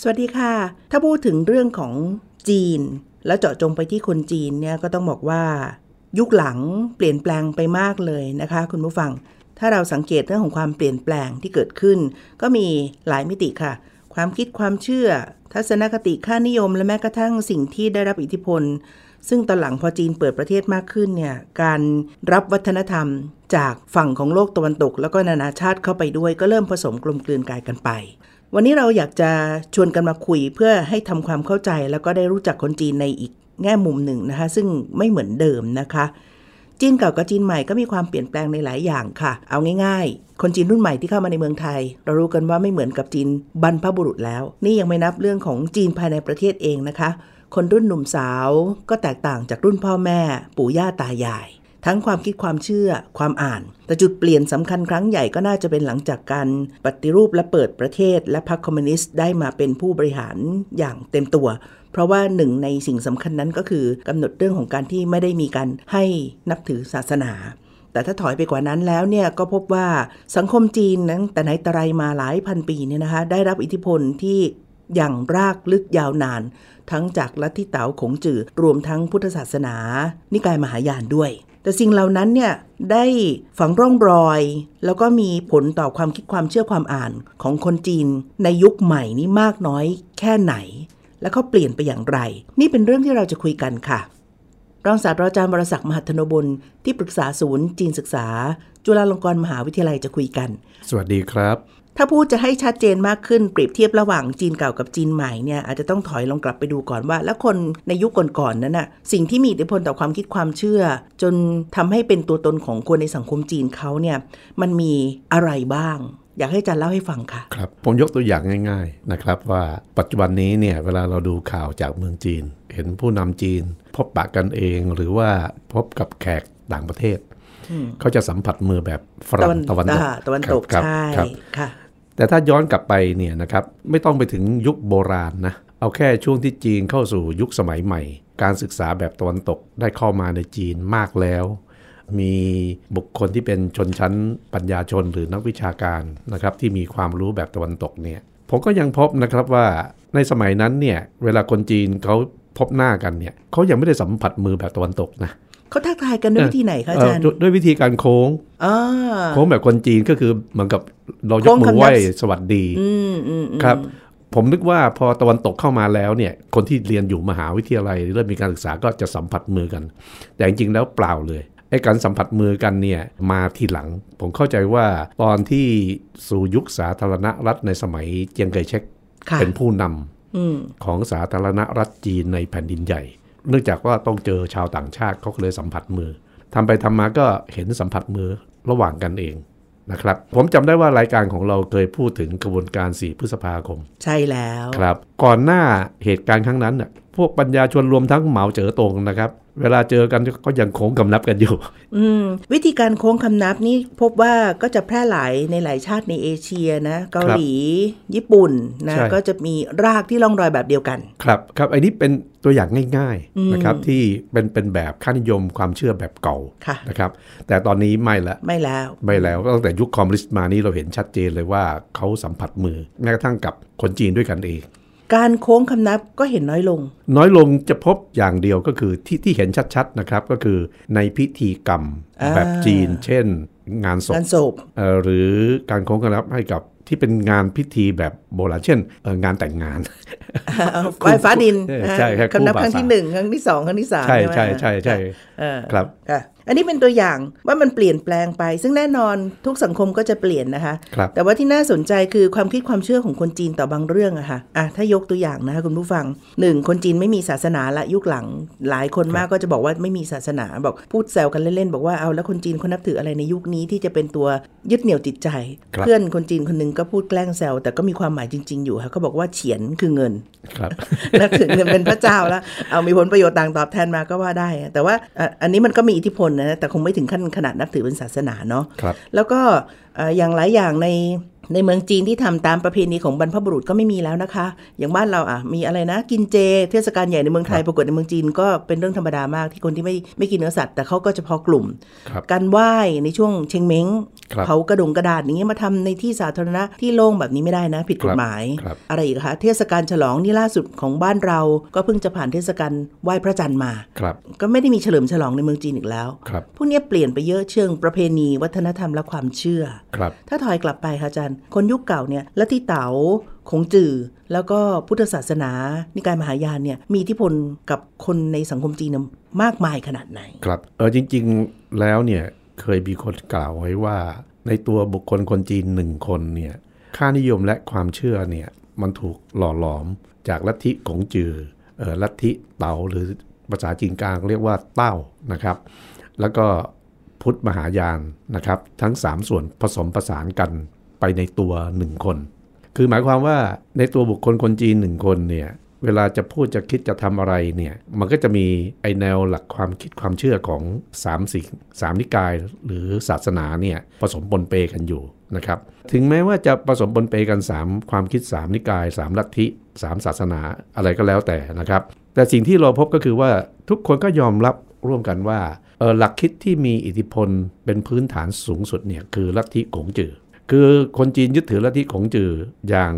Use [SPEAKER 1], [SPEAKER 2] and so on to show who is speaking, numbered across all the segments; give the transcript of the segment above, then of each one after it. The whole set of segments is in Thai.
[SPEAKER 1] สวัสดีค่ะ ถ้าพูดถึงเรื่องของจีน แล้วเจาะจงไปที่คนจีนเนี่ยก็ต้องบอกว่า ยุคหลังเปลี่ยนแปลงไปมากเลยนะคะ คุณผู้ฟัง ถ้าเราสังเกตเรื่องของความเปลี่ยนแปลงที่เกิดขึ้น ก็มีหลายมิติค่ะ ความคิดความเชื่อ ทัศนคติค่านิยม และแม้กระทั่งสิ่งที่ได้รับอิทธิพล ซึ่งตอนหลังพอจีนเปิดประเทศมากขึ้นเนี่ยการรับวัฒนธรรมจากฝั่งของโลกตะวันตก แล้วก็นานาชาติเข้าไปด้วยก็เริ่มผสมกลมกลืนกายกันไป วันนี้เราอยากจะชวนกันมาคุยเพื่อให้ทำความเข้าใจ แล้วก็ได้รู้จักคนจีนในอีกแง่มุมหนึ่งนะคะ ซึ่งไม่เหมือนเดิมนะคะ จีนเก่ากับจีนใหม่ก็มีความเปลี่ยนแปลงในหลายอย่างค่ะ เอาง่ายๆ คนจีนรุ่นใหม่ที่เข้ามาในเมืองไทย เรารู้กันว่าไม่เหมือนกับจีนบรรพบุรุษแล้ว นี่ยังไม่นับเรื่องของจีนภายในประเทศเองนะคะ คนรุ่นหนุ่มสาวก็แตกต่างจากรุ่นพ่อแม่ ปู่ย่าตายาย ทั้งความคิดความเชื่อความอ่าน แต่จุดเปลี่ยนสำคัญครั้งใหญ่ก็น่าจะเป็นหลังจากการปฏิรูปและเปิดประเทศ และพรรคคอมมิวนิสต์ได้มาเป็นผู้บริหารอย่างเต็มตัว เพราะว่าหนึ่งในสิ่งสำคัญนั้นก็คือกำหนดเรื่องของการที่ไม่ได้มีการให้นับถือศาสนาแต่ถ้าถอยไปกว่านั้นแล้วเนี่ยก็พบว่าสังคมจีนนั้นแต่ไหนแต่ไรมาหลายพันปีเนี่ยนะคะได้รับอิทธิพลที่อย่างรากลึกยาวนาน ทั้งจากลัทธิเต๋าขงจื่อรวมทั้งพุทธศาสนา นิกายมหายานด้วย แต่สิ่งเหล่านั้นเนี่ยได้ฝังร่องรอย แล้วก็มีผลต่อความคิดความเชื่อความอ่านของคนจีน ในยุคใหม่นี้มากน้อยแค่ไหน และเขาเปลี่ยนไปอย่างไร นี่เป็นเรื่องที่เราจะคุยกันค่ะรองศาสตราจารย์บรศักดิ์มหัทนบุญที่ปรึกษาศูนย์จีนศึกษา จุฬาลงกรณ์มหาวิทยาลัยจะคุยกัน
[SPEAKER 2] สวัสดีครับ
[SPEAKER 1] ถ้าพูดจะให้ชัดเจนมากขึ้นเปรียบเทียบระหว่างจีนเก่ากับจีนใหม่เนี่ยอาจจะต้องถอยลงกลับไปดูก่อนว่า แล้วคนในยุคก่อนๆนั้นน่ะสิ่งที่มีอิทธิพลต่อความคิดความเชื่อ จนทำให้เป็นตัวตนของคนในสังคมจีนเขาเนี่ยมันมีอะไรบ้าง อยากให้อาจารย์เล่าให้ฟังค่ะ
[SPEAKER 2] ครับผมยกตัวอย่างง่าย ๆนะครับ ว่าปัจจุบันนี้เนี่ยเวลาเราดูข่าวจากเมืองจีน เห็นผู้นำจีน พบปะกันเองหรือว่าพบกับแขกต่างประเทศเขาจะสัมผัสมือแบบฝรั่งตะวันตก
[SPEAKER 1] อ่าตะวันตก
[SPEAKER 2] ครับ
[SPEAKER 1] ใช่
[SPEAKER 2] ครับ
[SPEAKER 1] ค่ะ
[SPEAKER 2] แต่ถ้าย้อนกลับไปเนี่ยนะครับไม่ต้องไปถึงยุคโบราณนะเอาแค่ช่วงที่จีนเข้าสู่ยุคสมัยใหม่ การศึกษาแบบตะวันตกได้เข้ามาในจีนมากแล้ว มีบุคคลที่เป็นชนชั้นปัญญาชนหรือนักวิชาการนะครับที่มีความรู้แบบตะวันตกเนี่ยผมก็ยังพบนะครับว่าในสมัยนั้นเนี่ยเวลาคนจีนเขาพบหน้ากันเนี่ยเขายังไม่ได้สัมผัสมือแบบตะวันตกนะ
[SPEAKER 1] เขาทักทายกันด้วยวิธีไหนคะอาจารย์
[SPEAKER 2] เอ่อด้วยวิธีการโค้ง
[SPEAKER 1] อ่า
[SPEAKER 2] โค้งแบบคนจีนก็คือเหมือนกับเรายกมื
[SPEAKER 1] โค้
[SPEAKER 2] อง
[SPEAKER 1] คำนับ
[SPEAKER 2] ไหว้สวัสดี
[SPEAKER 1] อืมอืมอืม
[SPEAKER 2] ครับ ผมนึกว่าพอตะวันตกเข้ามาแล้วเนี่ย คนที่เรียนอยู่มหาวิทยาลัยเริ่มมีการศึกษาก็จะสัมผัสมือกัน แต่จริงๆแล้วเปล่าเลยไอ้การสัมผัสมือกันเนี่ยมาทีหลัง ผมเข้าใจว่าตอนที่สู่ยุคสาธารณรัฐในสมัยเจียงไคเชก
[SPEAKER 1] ค่ะ
[SPEAKER 2] เป็นผู้นำ
[SPEAKER 1] อืม
[SPEAKER 2] ของสาธารณรัฐจีนในแผ่นดินใหญ่ เนื่องจากว่าต้องเจอชาวต่างชาติเขาก็เลยสัมผัสมือทำไปทำมาก็เห็นสัมผัสมือระหว่างกันเองนะครับผมจำได้ว่ารายการของเราเคยพูดถึงกระบวนการ 4 พฤษภาคม
[SPEAKER 1] ใช่แล้ว
[SPEAKER 2] ครับ ก่อนหน้าเหตุการณ์ครั้งนั้นน่ะ พวกปัญญาชนรวมทั้งเหมาเจ๋อตงนะครับ เวลาเจอกันก็ยังโค้งกำนับกันอยู่
[SPEAKER 1] อืมวิธีการโค้งคำนับนี่พบว่าก็จะแพร่หลายในหลายชาติในเอเชียนะเกาหลี ญี่ปุ่นนะ
[SPEAKER 2] ใช่
[SPEAKER 1] ก็จะมีรากที่ล่องรอยแบบเดียวกัน
[SPEAKER 2] ครับครับอันนี้เป็นตัวอย่างง่ายๆนะครับที่เป็นเป็นแบบค่านิยมความเชื่อแบบเก่า
[SPEAKER 1] ค่ะ
[SPEAKER 2] นะครับ แต่ตอนนี้ไม่ละ
[SPEAKER 1] ไม่แล้ว
[SPEAKER 2] ไม่แล้วก็ตั้งแต่ยุคคอมมิวนิสต์มานี่เราเห็นชัดเจนเลยว่าเขาสัมผัสมือแม้กระทั่งกับคนจีนด้วยกันเอง
[SPEAKER 1] การโค้งคำนับก็เห็นน้อยลง
[SPEAKER 2] น้อยลงจะพบอย่างเดียวก็คือที่ที่เห็นชัดๆนะครับก็คือในพิธีกรรม
[SPEAKER 1] อ่า
[SPEAKER 2] แบบจีน เช่น งานศพ
[SPEAKER 1] งานศพ
[SPEAKER 2] เอ่อหรือการโค้งกำนับให้กับที่เป็นงานพิธีแบบ โบราณเช่นเอ่องานแต่งงาน
[SPEAKER 1] ไฟฟ้าดิน
[SPEAKER 2] เออใช่ครับ
[SPEAKER 1] คำนับ
[SPEAKER 2] คู่บ่าว
[SPEAKER 1] ครั้งที่
[SPEAKER 2] สาว
[SPEAKER 1] หนึ่งครั้งที่สองครั้งที่สาม
[SPEAKER 2] ใช่
[SPEAKER 1] ไหม
[SPEAKER 2] ใช่ใช่ใช่
[SPEAKER 1] เออ
[SPEAKER 2] ครับ
[SPEAKER 1] ค่ะอันนี้เป็นตัวอย่างว่ามันเปลี่ยนแปลงไป ซึ่งแน่นอนทุกสังคมก็จะเปลี่ยนนะคะ
[SPEAKER 2] ครับ
[SPEAKER 1] แต่ว่าที่น่าสนใจคือความคิดความเชื่อของคนจีนต่อบางเรื่องอะค่ะอะถ้ายกตัวอย่างนะคะคุณผู้ฟังหนึ่งคนจีนไม่มีศาสนาละยุคหลัง หลายคนมากก็จะบอกว่าไม่มีศาสนาบอกพูดแซวกันเล่นๆบอกว่าเอาแล้วคนจีนเขานับถืออะไรในยุคนี้ที่จะเป็นตัวยึดเหนี่ยวจิตใจ
[SPEAKER 2] ครับ
[SPEAKER 1] เพื่อนคนจีนคนหนึงก็พูดแกล้งแซวแต่ก็มีความหมายจริง ๆ อยู่ค่ะเขาบอกว่าเฉียนคือเงิน
[SPEAKER 2] ครับ
[SPEAKER 1] นับถือเงินเป็นพระเจ้าแล้ว เอามีผลประโยชน์ต่างตอบแทนมาก็ว่าได้อะแต่ว่าอะอันนี้มันก็มีอิทธิพลนะแต่คงไม่ถึงขั้นขนาดนับถือเป็นศาสนาเนาะ
[SPEAKER 2] ครับ
[SPEAKER 1] แล้วก็เอ่ออย่างหลายอย่างในในเมืองจีนที่ทำตามประเพณีของบรรพบุรุษก็ไม่มีแล้วนะคะ อย่างบ้านเราอะมีอะไรนะ กินเจ เทศกาลใหญ่ในเมืองไทยปรากฏในเมืองจีนก็เป็นเรื่องธรรมดามากที่คนที่ไม่ไม่กินเนื้อสัตว์แต่เขาก็เฉพาะกลุ่ม
[SPEAKER 2] ครับ
[SPEAKER 1] การไหว้ในช่วงเชงเม้ง
[SPEAKER 2] ครับ
[SPEAKER 1] เผากระดงกระดาษอย่างเงี้ยมาทำในที่สาธารณะที่โล่งแบบนี้ไม่ได้นะ ผิดกฎหมาย
[SPEAKER 2] ครับ
[SPEAKER 1] อะไรอีกคะเทศกาลฉลองนี่ล่าสุดของบ้านเราก็เพิ่งจะผ่านเทศกาลไหว้พระจันทร์มา
[SPEAKER 2] ครับ
[SPEAKER 1] ก็ไม่ได้มีเฉลิมฉลองในเมืองจีนอีกแล้ว
[SPEAKER 2] ครับ
[SPEAKER 1] พวกเนี้ยเปลี่ยนไปเยอะเชิงประเพณี วัฒนธรรมและความเชื่อ
[SPEAKER 2] ครับ
[SPEAKER 1] ถ้าถอยกลับไปค่ะอาจารย์ คนยุคเก่าเนี่ยลัทธิเต๋าคงจือแล้วก็พุทธศาสนา นิกายมหายานเนี่ยมีอิทธิพลกับคนในสังคมจีนเนี่ยมากมายขนาดไหน
[SPEAKER 2] ครับเออจริง ๆแล้วเนี่ยเคยมีคนกล่าวไว้ว่า ในตัวบุคคลคนจีนหนึ่งคนเนี่ยค่านิยมและความเชื่อเนี่ยมันถูกหล่อหลอมจากลัทธิกงจือเออลัทธิเต๋าหรือภาษาจีนกลางเรียกว่าเต้านะครับ แล้วก็ พุทธมหายานนะครับ ทั้ง 3 ส่วนผสมผสานกันไปในตัวหนึ่งคน คือหมายความว่าในตัวบุคคลคนจีนหนึ่งคนเนี่ยเวลาจะพูดจะคิดจะทำอะไรเนี่ยมันก็จะมีไอแนวหลักความคิดความเชื่อของ3ามสิ่งสามนิกายหรือศาสนาเนี่ยผสมปนเปกันอยู่นะครับถึงแม้ว่าจะผสมปนเปกัน 3 ความคิด 3 นิกาย 3 ลัทธิ3 ศาสนาอะไรก็แล้วแต่นะครับ แต่สิ่งที่เราพบก็คือว่าทุกคนก็ยอมรับ ร่วมกันว่าเอ่อหลักคิดที่มีอิทธิพลเป็นพื้นฐานสูงสุดเนี่ยคือลัทธิกงจือคือคนจีนยึดถือลัทธิของจืออย่าง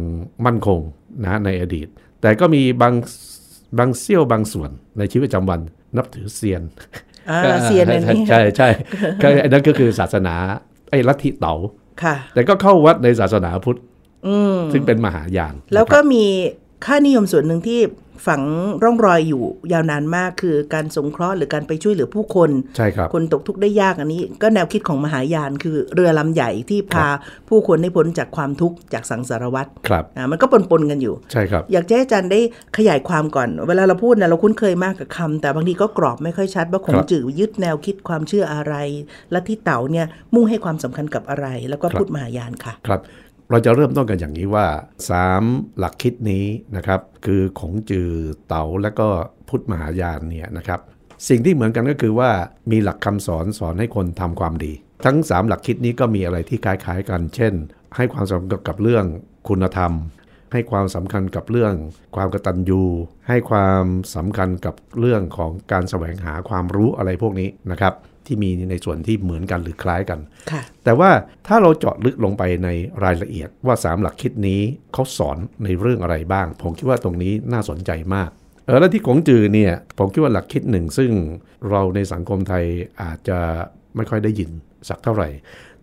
[SPEAKER 2] มั่นคงนะในอดีต แต่ก็มีบางบางเสี้ยวบางส่วนในชีวิตประจำวันนับถือเซียน
[SPEAKER 1] อ่าเซียนอันนี้
[SPEAKER 2] ใช่ใช่ก็อันนั้นก็คือศาสนาไอ้ลัทธิเต๋า
[SPEAKER 1] ค่ะ
[SPEAKER 2] แต่ก็เข้าวัดในศาสนาพุทธ
[SPEAKER 1] อืม
[SPEAKER 2] ซึ่งเป็นมหายาน
[SPEAKER 1] แล้วก็
[SPEAKER 2] นะครับ
[SPEAKER 1] มีค่านิยมส่วนหนึ่งที่ ฝังร่องรอยอยู่ยาวนานมากคือการสงเคราะห์หรือการไปช่วยเหลือผู้คน
[SPEAKER 2] ใช่ครับ
[SPEAKER 1] คนตกทุกข์ได้ยากอันนี้ ก็แนวคิดของมหายานคือเรือลำใหญ่ที่พาผู้คนให้พ้นจากความทุกข์จากสังสารวัฏ
[SPEAKER 2] ครับ
[SPEAKER 1] อ่ามันก็ปนๆกันอยู่
[SPEAKER 2] ใช่ครับ
[SPEAKER 1] อยากจะให้อาจารย์ได้ขยายความก่อน เวลาเราพูดนะเราคุ้นเคยมากกับคำแต่บางทีก็กรอบไม่ค่อยชัดว่าขง
[SPEAKER 2] ครับ
[SPEAKER 1] จือยึดแนวคิดความเชื่ออะไร และที่เต๋าเนี่ยมุ่งให้ความสำคัญกับอะไร แล้วก็
[SPEAKER 2] ครับ
[SPEAKER 1] พุทธมหายานค่ะ
[SPEAKER 2] ครับ เราจะเริ่มต้นกันอย่างนี้ว่า 3 หลักคิดนี้นะครับคือของจือเต๋าและก็พุทธมหายานเนี่ยนะครับสิ่งที่เหมือนกันก็คือว่ามีหลักคำสอนสอนให้คนทำความดี ทั้ง 3 หลักคิดนี้ก็มีอะไรที่คล้ายๆกัน เช่น ให้ความสำคัญกับเรื่องคุณธรรม ให้ความสำคัญกับเรื่องความกตัญญูให้ความสำคัญกับเรื่องของการแสวงหาความรู้อะไรพวกนี้นะครับ ที่มีในส่วนที่เหมือนกันหรือคล้ายกัน
[SPEAKER 1] ค่ะ
[SPEAKER 2] แต่ว่าถ้าเราเจาะลึกลงไปในรายละเอียดว่า 3 หลักคิดนี้เขาสอนในเรื่องอะไรบ้าง ผมคิดว่าตรงนี้น่าสนใจมากเออแล้วที่ของจือเนี่ยผมคิดว่าหลักคิดหนึ่งซึ่งเราในสังคมไทยอาจจะไม่ค่อยได้ยินสักเท่าไหร่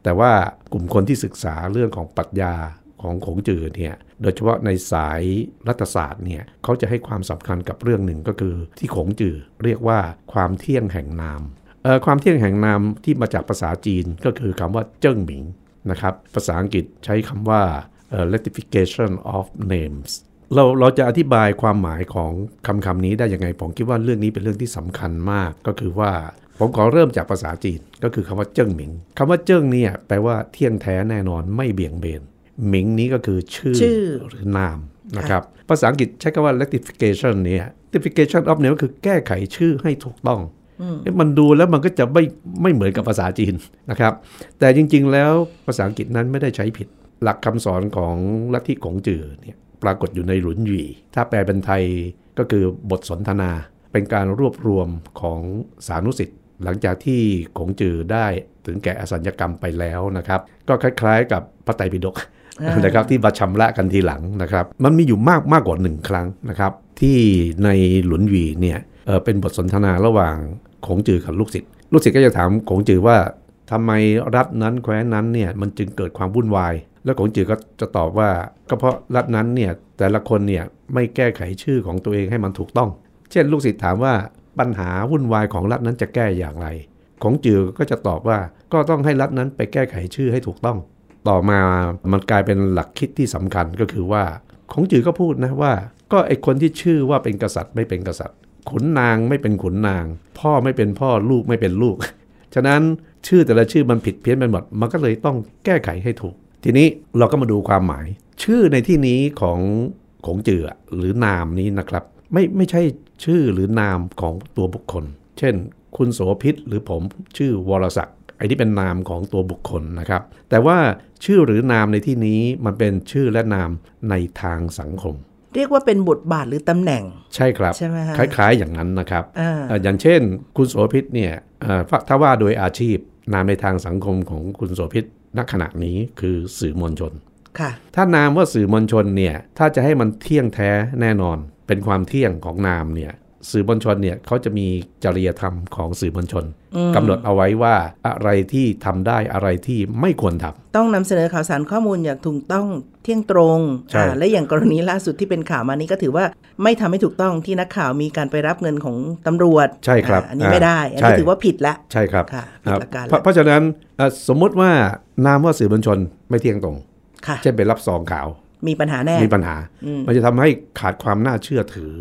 [SPEAKER 2] แต่ว่ากลุ่มคนที่ศึกษาเรื่องของปรัชญาของขงจือเนี่ยโดยเฉพาะในสายรัฐศาสตร์เนี่ยเขาจะให้ความสำคัญกับเรื่องหนึ่งก็คือที่ขงจือเรียกว่าความเที่ยงแห่งนามเอ่อ ความเที่ยงแห่งนามที่มาจากภาษาจีนก็คือคำว่าเจิ้งหมิงนะครับ ภาษาอังกฤษใช้คำว่าเอ่อ rectification of names เราเราจะอธิบายความหมายของคำคำนี้ได้ยังไง ผมคิดว่าเรื่องนี้เป็นเรื่องที่สำคัญมาก ก็คือว่าผมขอเริ่มจากภาษาจีน ก็คือคำว่าเจิ้งหมิงคำว่าเจิ้งเนี่ยแปลว่าเที่ยงแท้แน่นอนไม่เบี่ยงเบนหมิงนี้ก็คือชื่อ
[SPEAKER 1] ชื่อ
[SPEAKER 2] หรือนามนะครับภาษาอังกฤษใช้คำว่า rectification เนี่ย rectification of name ก็คือแก้ไขชื่อให้ถูกต้องเอ๊ะ มันดูแล้วมันก็จะไม่ไม่เหมือนกับภาษาจีนนะครับ แต่จริง ๆ แล้วภาษาอังกฤษนั้นไม่ได้ใช้ผิด หลักคำสอนของลัทธิกงจือเนี่ยปรากฏอยู่ในหลุนหยีถ้าแปลเป็นไทยก็คือบทสนทนา เป็นการรวบรวมของสานุสิทธิ์หลังจากที่กงจือได้ถึงแก่อสัญญกรรมไปแล้วนะครับ ก็คล้าย ๆ กับพระไตรปิฎกนะครับที่มาชำระกันทีหลังนะครับ มันมีอยู่มากมากกว่าหนึ่งครั้งนะครับ ที่ในหลุนหวีเนี่ยเอ่อเป็นบทสนทนาระหว่าง ขงจือกับลูกศิษย์ลูกศิษย์ก็จะถามขงจือว่าทำไมรัฐนั้นแคว้นนั้นเนี่ยมันจึงเกิดความวุ่นวาย แล้วขงจือก็จะตอบว่าก็เพราะรัฐนั้นเนี่ยแต่ละคนเนี่ยไม่แก้ไขชื่อของตัวเองให้มันถูกต้อง เช่น ลูกศิษย์ถามว่าปัญหาวุ่นวายของรัฐนั้นจะแก้อย่างไร ของจือก็จะตอบว่าก็ต้องให้รัฐนั้นไปแก้ไขชื่อให้ถูกต้อง ต่อมามันกลายเป็นหลักคิดที่สำคัญก็คือว่า ของจือก็พูดนะว่า ก็ไอคนที่ชื่อว่าเป็นกษัตริย์ไม่เป็นกษัตริย์ ขุนนางไม่เป็นขุนนาง พ่อไม่เป็นพ่อลูกไม่เป็นลูก ฉะนั้นชื่อแต่ละชื่อมันผิดเพี้ยนไปหมด มันก็เลยต้องแก้ไขให้ถูก ทีนี้เราก็มาดูความหมาย ชื่อในที่นี้ของของเจือหรือนามนี้นะครับ ไม่ไม่ใช่ชื่อหรือนามของตัวบุคคล เช่น คุณโสพิษหรือผมชื่อวรศักดิ์ไอ้นี่เป็นนามของตัวบุคคลนะครับ แต่ว่าชื่อหรือนามในที่นี้มันเป็นชื่อและนามในทางสังคม
[SPEAKER 1] เรียกว่าเป็นบทบาทหรือตำแหน่ง
[SPEAKER 2] ใช่ครับ
[SPEAKER 1] ใช่ไหมฮะ
[SPEAKER 2] คล้าย ๆอย่างนั้นนะครับ
[SPEAKER 1] อ่า
[SPEAKER 2] เอ่ออย่างเช่น คุณโสพิษเนี่ยเอ่อถ้าว่าโดยอาชีพนามในทางสังคมของคุณโสพิษณขณะนี้คือสื่อมวลชน
[SPEAKER 1] ค่ะ
[SPEAKER 2] ถ้านามว่าสื่อมวลชนเนี่ยถ้าจะให้มันเที่ยงแท้แน่นอน เป็นความเที่ยงของนามเนี่ย สื่อมวลชนเนี่ยเขาจะมีจริยธรรมของสื่อมวลชนกำหนดเอาไว้ว่าอะไรที่ทำได้อะไรที่ไม่ควรทำ
[SPEAKER 1] ต้องนำเสนอข่าวสารข้อมูลอย่างถูกต้องเที่ยงตรง
[SPEAKER 2] ใช่
[SPEAKER 1] อ่าและอย่างกรณีล่าสุดที่เป็นข่าวมานี้ก็ถือว่าไม่ทำให้ถูกต้องที่นักข่าวมีการไปรับเงินของตำรวจ
[SPEAKER 2] ใช่ครับ
[SPEAKER 1] อ่าอันนี้ไม่ได้อันนี้
[SPEAKER 2] ใช่
[SPEAKER 1] ถือว่าผิดละ
[SPEAKER 2] ใช่ครับ
[SPEAKER 1] ค่ะ
[SPEAKER 2] ครับ
[SPEAKER 1] ผิดหลักการ
[SPEAKER 2] เพราะเพราะฉะนั้นเอ่อสมมุติว่านามว่าสื่อมวลชนไม่เที่ยงตรง
[SPEAKER 1] ค่ะ
[SPEAKER 2] เช่นไปรับซองข่าว
[SPEAKER 1] มีปัญหาแน่
[SPEAKER 2] มีปัญหา มันจะทำให้ขาดความน่าเชื่อถือ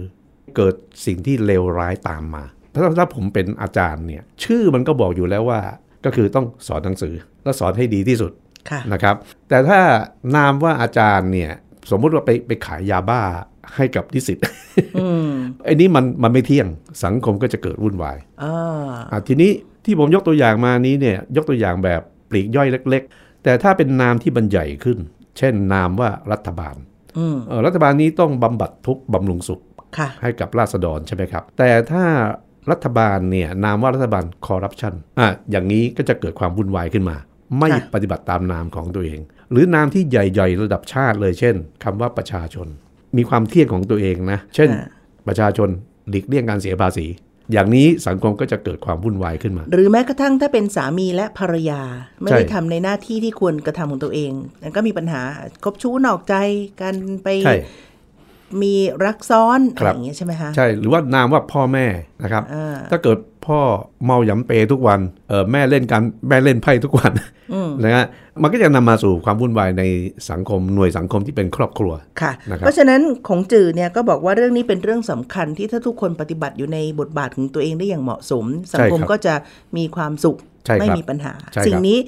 [SPEAKER 2] เกิดสิ่งที่เลวร้ายตามมาถ้าถ้าผมเป็นอาจารย์เนี่ยชื่อมันก็บอกอยู่แล้วว่า ก็คือต้องสอนหนังสือและสอนให้ดีที่สุด
[SPEAKER 1] ค่ะ
[SPEAKER 2] นะครับ แต่ถ้านามว่าอาจารย์เนี่ยสมมุติว่าไปไปขายยาบ้าให้กับนิสิต
[SPEAKER 1] อืม
[SPEAKER 2] ไอ้นี้มันมันไม่เที่ยงสังคมก็จะเกิดวุ่นวาย
[SPEAKER 1] อ่า
[SPEAKER 2] อะทีนี้ที่ผมยกตัวอย่างมานี้เนี่ยยกตัวอย่างแบบปลีกย่อยเล็ก ๆ แต่ถ้าเป็นนามที่มันใหญ่ขึ้น เช่นนามว่ารัฐบาล
[SPEAKER 1] อืม
[SPEAKER 2] เอ่อรัฐบาลนี้ต้องบำบัดทุกข์บำรุงสุข
[SPEAKER 1] ค่ะ
[SPEAKER 2] ให้กับราษฎรใช่ไหมครับ แต่ถ้ารัฐบาลเนี่ยนามว่ารัฐบาลคอร์รัปชันอะอย่างนี้ก็จะเกิดความวุ่นวายขึ้นมา ไม่
[SPEAKER 1] ค่ะ
[SPEAKER 2] ปฏิบัติตามนามของตัวเอง หรือนามที่ใหญ่ๆระดับชาติเลยเช่นคำว่าประชาชน มีความเที่ยงของตัวเองนะ เช่น ประชาชนหลีกเลี่ยงการเสียภาษี อย่างนี้สังคมก็จะเกิดความวุ่นวายขึ้นมา
[SPEAKER 1] หรือแม้กระทั่งถ้าเป็นสามีและภรรยา ไม่ได้
[SPEAKER 2] ใช่
[SPEAKER 1] ทำในหน้าที่ที่ควรกระทำของตัวเองนั่นก็มีปัญหาคบชู้นอกใจกันไป
[SPEAKER 2] ใช่
[SPEAKER 1] มีรักซ้อน
[SPEAKER 2] ค
[SPEAKER 1] อะไร
[SPEAKER 2] รับ
[SPEAKER 1] อย่างเงี้ยใช่ไหมคะ
[SPEAKER 2] ใช่หรือว่านามว่าพ่อแม่นะครับ
[SPEAKER 1] อ่า
[SPEAKER 2] ถ้าเกิด พ่อเมาหยำเปทุกวันเออแม่เล่นการแม่เล่นไพ่ทุกวันนะฮะมันก็จะนำมาสู่ความวุ่นวายในสังคมหน่วยสังคมที่เป็นครอบครัว
[SPEAKER 1] ค่ะ
[SPEAKER 2] นะครับ
[SPEAKER 1] เพราะฉะนั้นของจือเนี่ยก็บอกว่าเรื่องนี้เป็นเรื่องสำคัญที่ถ้าทุกคนปฏิบัติอยู่ในบทบาทของตัวเองได้อย่างเหมาะสม สังคม
[SPEAKER 2] ใช่ครับ
[SPEAKER 1] ก็จะมีความสุข
[SPEAKER 2] ใช่ครับ
[SPEAKER 1] ไม่มีปัญหา
[SPEAKER 2] ใช่ครับ
[SPEAKER 1] สิ่งนี้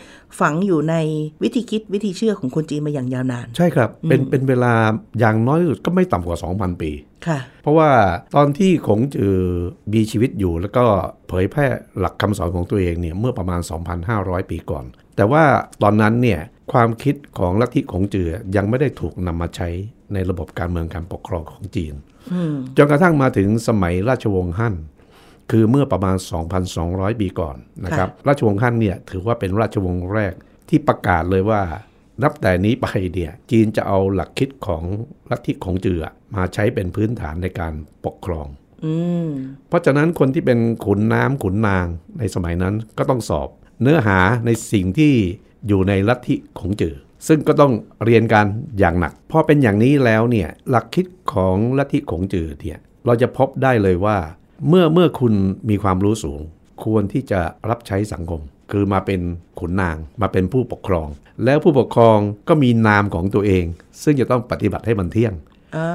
[SPEAKER 1] ฝังอยู่ในวิธีคิดวิธีเชื่อของคนจีนมาอย่างยาวนาน
[SPEAKER 2] ใช่ครับ เป็นเป็นเวลาอย่างน้อยที่สุดก็ไม่ต่ำกว่า 2,000 ปี
[SPEAKER 1] ค่ะ
[SPEAKER 2] เพราะว่าตอนที่ขงจือมีชีวิตอยู่ แล้วก็เผยแพร่หลักคำสอนของตัวเองเนี่ยเมื่อประมาณ 2,500 ปีก่อน แต่ว่าตอนนั้นเนี่ยความคิดของลัทธิขงจือยังไม่ได้ถูกนำมาใช้ในระบบการเมืองการปกครองของจีนจนกระทั่งมาถึงสมัยราชวงศ์ฮั่นคือเมื่อประมาณ 2,200 ปีก่อนนะครับ ราชวงศ์ฮั่นเนี่ยถือว่าเป็นราชวงศ์แรกที่ประกาศเลยว่า นับแต่นี้ไปเนี่ยจีนจะเอาหลักคิดของลัทธิของจือมาใช้เป็นพื้นฐานในการปกครอง
[SPEAKER 1] อืม
[SPEAKER 2] เพราะฉะนั้นคนที่เป็นขุนน้ำขุนนางในสมัยนั้นก็ต้องสอบ เนื้อหาในสิ่งที่อยู่ในลัทธิของจือซึ่งก็ต้องเรียนกันอย่างหนักพอเป็นอย่างนี้แล้วเนี่ยหลักคิดของลัทธิของจือเนี่ยเราจะพบได้เลยว่า เมื่อเมื่อคุณมีความรู้สูง ควรที่จะรับใช้สังคม คือมาเป็นขุนนางมาเป็นผู้ปกครอง แล้วผู้ปกครองก็มีนามของตัวเอง ซึ่งจะต้องปฏิบัติให้มันเที่ยง
[SPEAKER 1] อ่า